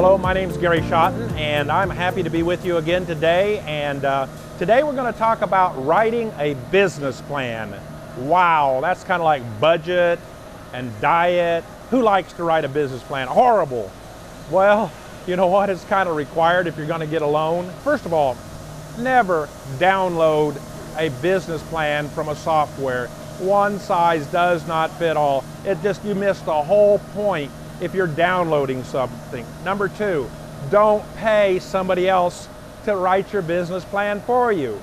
Hello, my name is Gary Schotten, and I'm happy to be with you again today. And uh, today we're going to talk about writing a business plan. Wow, that's kind of like budget and diet. Who likes to write a business plan? Horrible. Well, you know what? It's kind of required if you're going to get a loan. First of all, never download a business plan from a software. One size does not fit all. It just, you miss the whole point if you're downloading something. Number two, don't pay somebody else to write your business plan for you.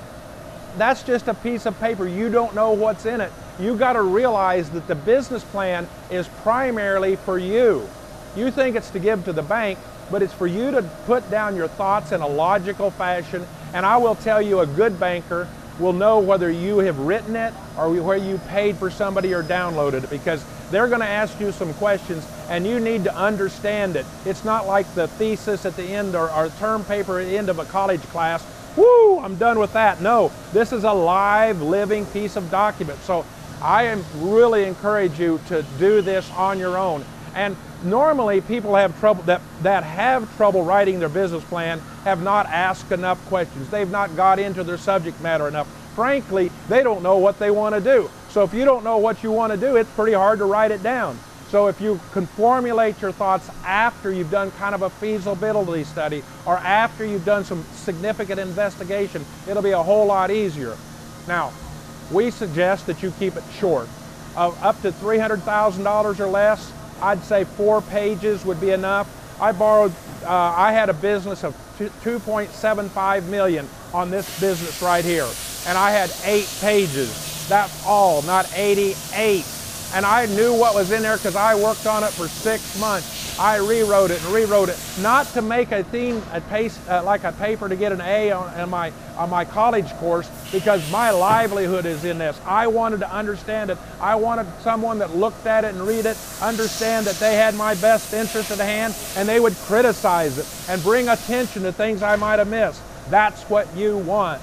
That's just a piece of paper. You don't know what's in it. You got to realize that the business plan is primarily for you. You think it's to give to the bank, but it's for you to put down your thoughts in a logical fashion. And I will tell you, a good banker will know whether you have written it or whether you paid for somebody or downloaded it because they're going to ask you some questions and you need to understand it. It's not like the thesis at the end or, or term paper at the end of a college class. Woo, I'm done with that. No, this is a live, living piece of document. So I am really encourage you to do this on your own. And normally people have trouble that, that have trouble writing their business plan have not asked enough questions. They've not got into their subject matter enough. Frankly, they don't know what they want to do. So if you don't know what you want to do, it's pretty hard to write it down. So if you can formulate your thoughts after you've done kind of a feasibility study or after you've done some significant investigation, it'll be a whole lot easier. Now, we suggest that you keep it short. Up to $300,000 or less, I'd say four pages would be enough. I borrowed, uh, I had a business of 2.75 million on this business right here, and I had eight pages. That's all, not 88. And I knew what was in there because I worked on it for six months. I rewrote it and rewrote it, not to make a theme, a pace, uh, like a paper to get an A on, on, my, on my college course, because my livelihood is in this. I wanted to understand it. I wanted someone that looked at it and read it, understand that they had my best interest at hand, and they would criticize it and bring attention to things I might have missed. That's what you want.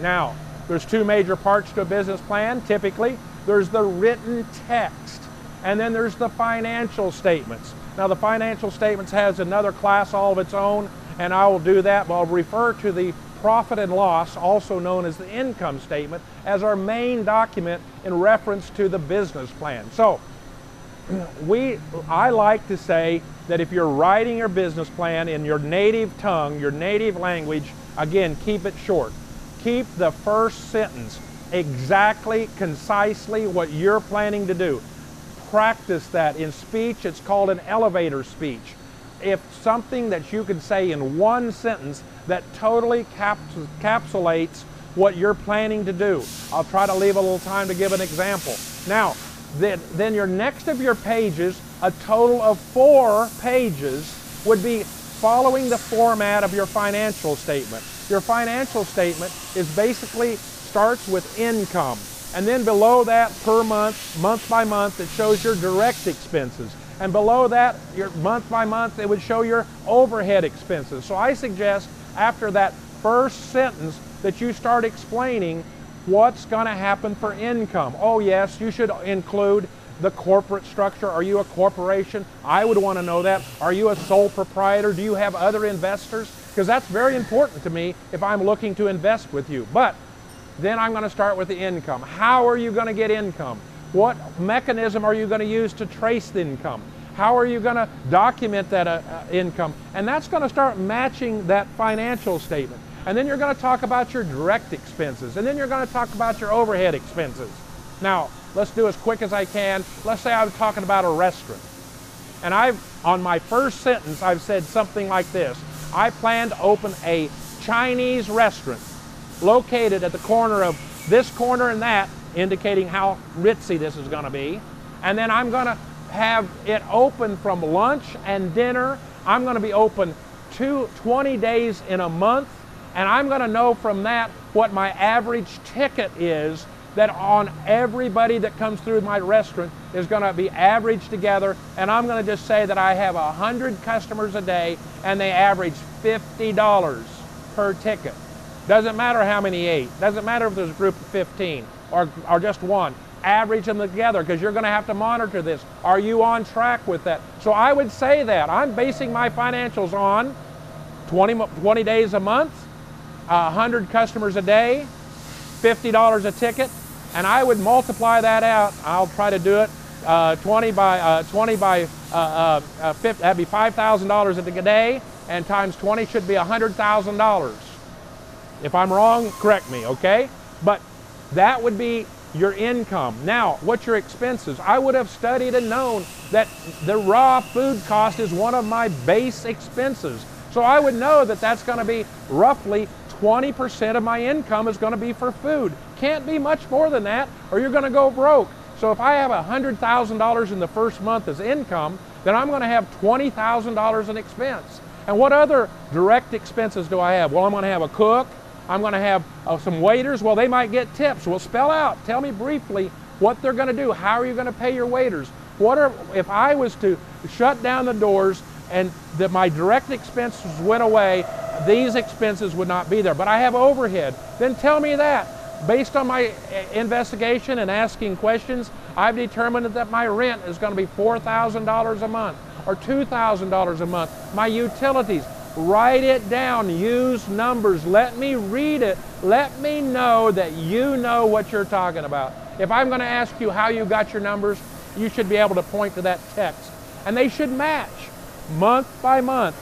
Now, there's two major parts to a business plan, typically. There's the written text, and then there's the financial statements. Now the financial statements has another class all of its own, and I will do that, but I'll refer to the profit and loss, also known as the income statement, as our main document in reference to the business plan. So, we, I like to say that if you're writing your business plan in your native tongue, your native language, again, keep it short keep the first sentence exactly, concisely what you're planning to do. Practice that. In speech, it's called an elevator speech. If something that you can say in one sentence that totally capsulates what you're planning to do. I'll try to leave a little time to give an example. Now, then, then your next of your pages, a total of four pages, would be following the format of your financial statement. Your financial statement is basically starts with income. And then below that, per month, month by month, it shows your direct expenses. And below that, your month by month, it would show your overhead expenses. So I suggest after that first sentence that you start explaining what's going to happen for income. Oh yes, you should include the corporate structure. Are you a corporation? I would want to know that. Are you a sole proprietor? Do you have other investors? Because that's very important to me if I'm looking to invest with you. But then I'm going to start with the income. How are you going to get income? What mechanism are you going to use to trace the income? How are you going to document that uh, uh, income? And that's going to start matching that financial statement. And then you're going to talk about your direct expenses. And then you're going to talk about your overhead expenses. Now, let's do as quick as I can. Let's say I'm talking about a restaurant. And I've, on my first sentence, I've said something like this. I plan to open a Chinese restaurant located at the corner of this corner and that, indicating how ritzy this is going to be. And then I'm going to have it open from lunch and dinner. I'm going to be open two, 20 days in a month. And I'm going to know from that what my average ticket is that on everybody that comes through my restaurant is going to be averaged together. And I'm going to just say that I have 100 customers a day and they average $50 per ticket. Doesn't matter how many ate. Doesn't matter if there's a group of 15 or, or just one. average them together because you're going to have to monitor this. Are you on track with that? So I would say that. I'm basing my financials on 20, 20 days a month, 100 customers a day, $50 a ticket, and I would multiply that out. I'll try to do it. Uh, 20 by uh, 20 by uh, uh, uh 50, that'd be $5,000 a day, and times 20 should be $100,000. If I'm wrong, correct me, okay? But that would be your income. Now, what's your expenses? I would have studied and known that the raw food cost is one of my base expenses. So I would know that that's going to be roughly 20% of my income is going to be for food. Can't be much more than that or you're going to go broke. So if I have $100,000 in the first month as income, then I'm going to have $20,000 in expense. And what other direct expenses do I have? Well, I'm going to have a cook. I'm going to have uh, some waiters. Well, they might get tips. Well, spell out. Tell me briefly what they're going to do. How are you going to pay your waiters? What are, if I was to shut down the doors and that my direct expenses went away, these expenses would not be there. But I have overhead. Then tell me that. Based on my uh, investigation and asking questions, I've determined that my rent is going to be $4,000 a month or $2,000 a month. My utilities, write it down, use numbers, let me read it, let me know that you know what you're talking about. If I'm going to ask you how you got your numbers, you should be able to point to that text. And they should match month by month.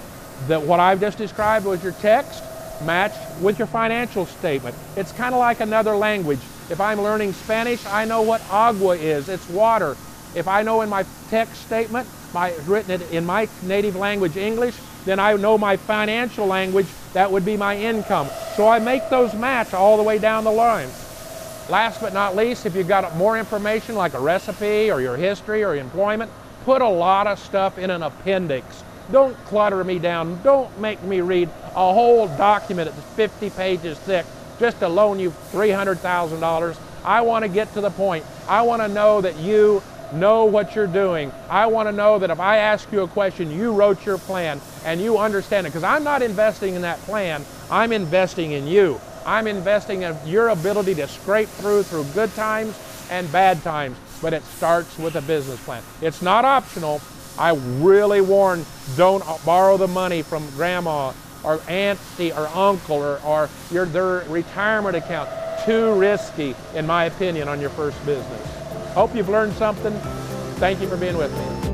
That what I've just described was your text, match with your financial statement. It's kind of like another language. If I'm learning Spanish, I know what agua is. It's water. If I know in my text statement, my written it in my native language English, then I know my financial language, that would be my income. So I make those match all the way down the line. Last but not least, if you've got more information like a recipe or your history or employment, put a lot of stuff in an appendix. Don't clutter me down. Don't make me read a whole document that's 50 pages thick just to loan you $300,000. I want to get to the point. I want to know that you know what you're doing. I want to know that if I ask you a question, you wrote your plan and you understand it. Because I'm not investing in that plan, I'm investing in you. I'm investing in your ability to scrape through through good times and bad times. But it starts with a business plan. It's not optional. I really warn, don't borrow the money from grandma or auntie or uncle or, or your, their retirement account. Too risky, in my opinion, on your first business. Hope you've learned something. Thank you for being with me.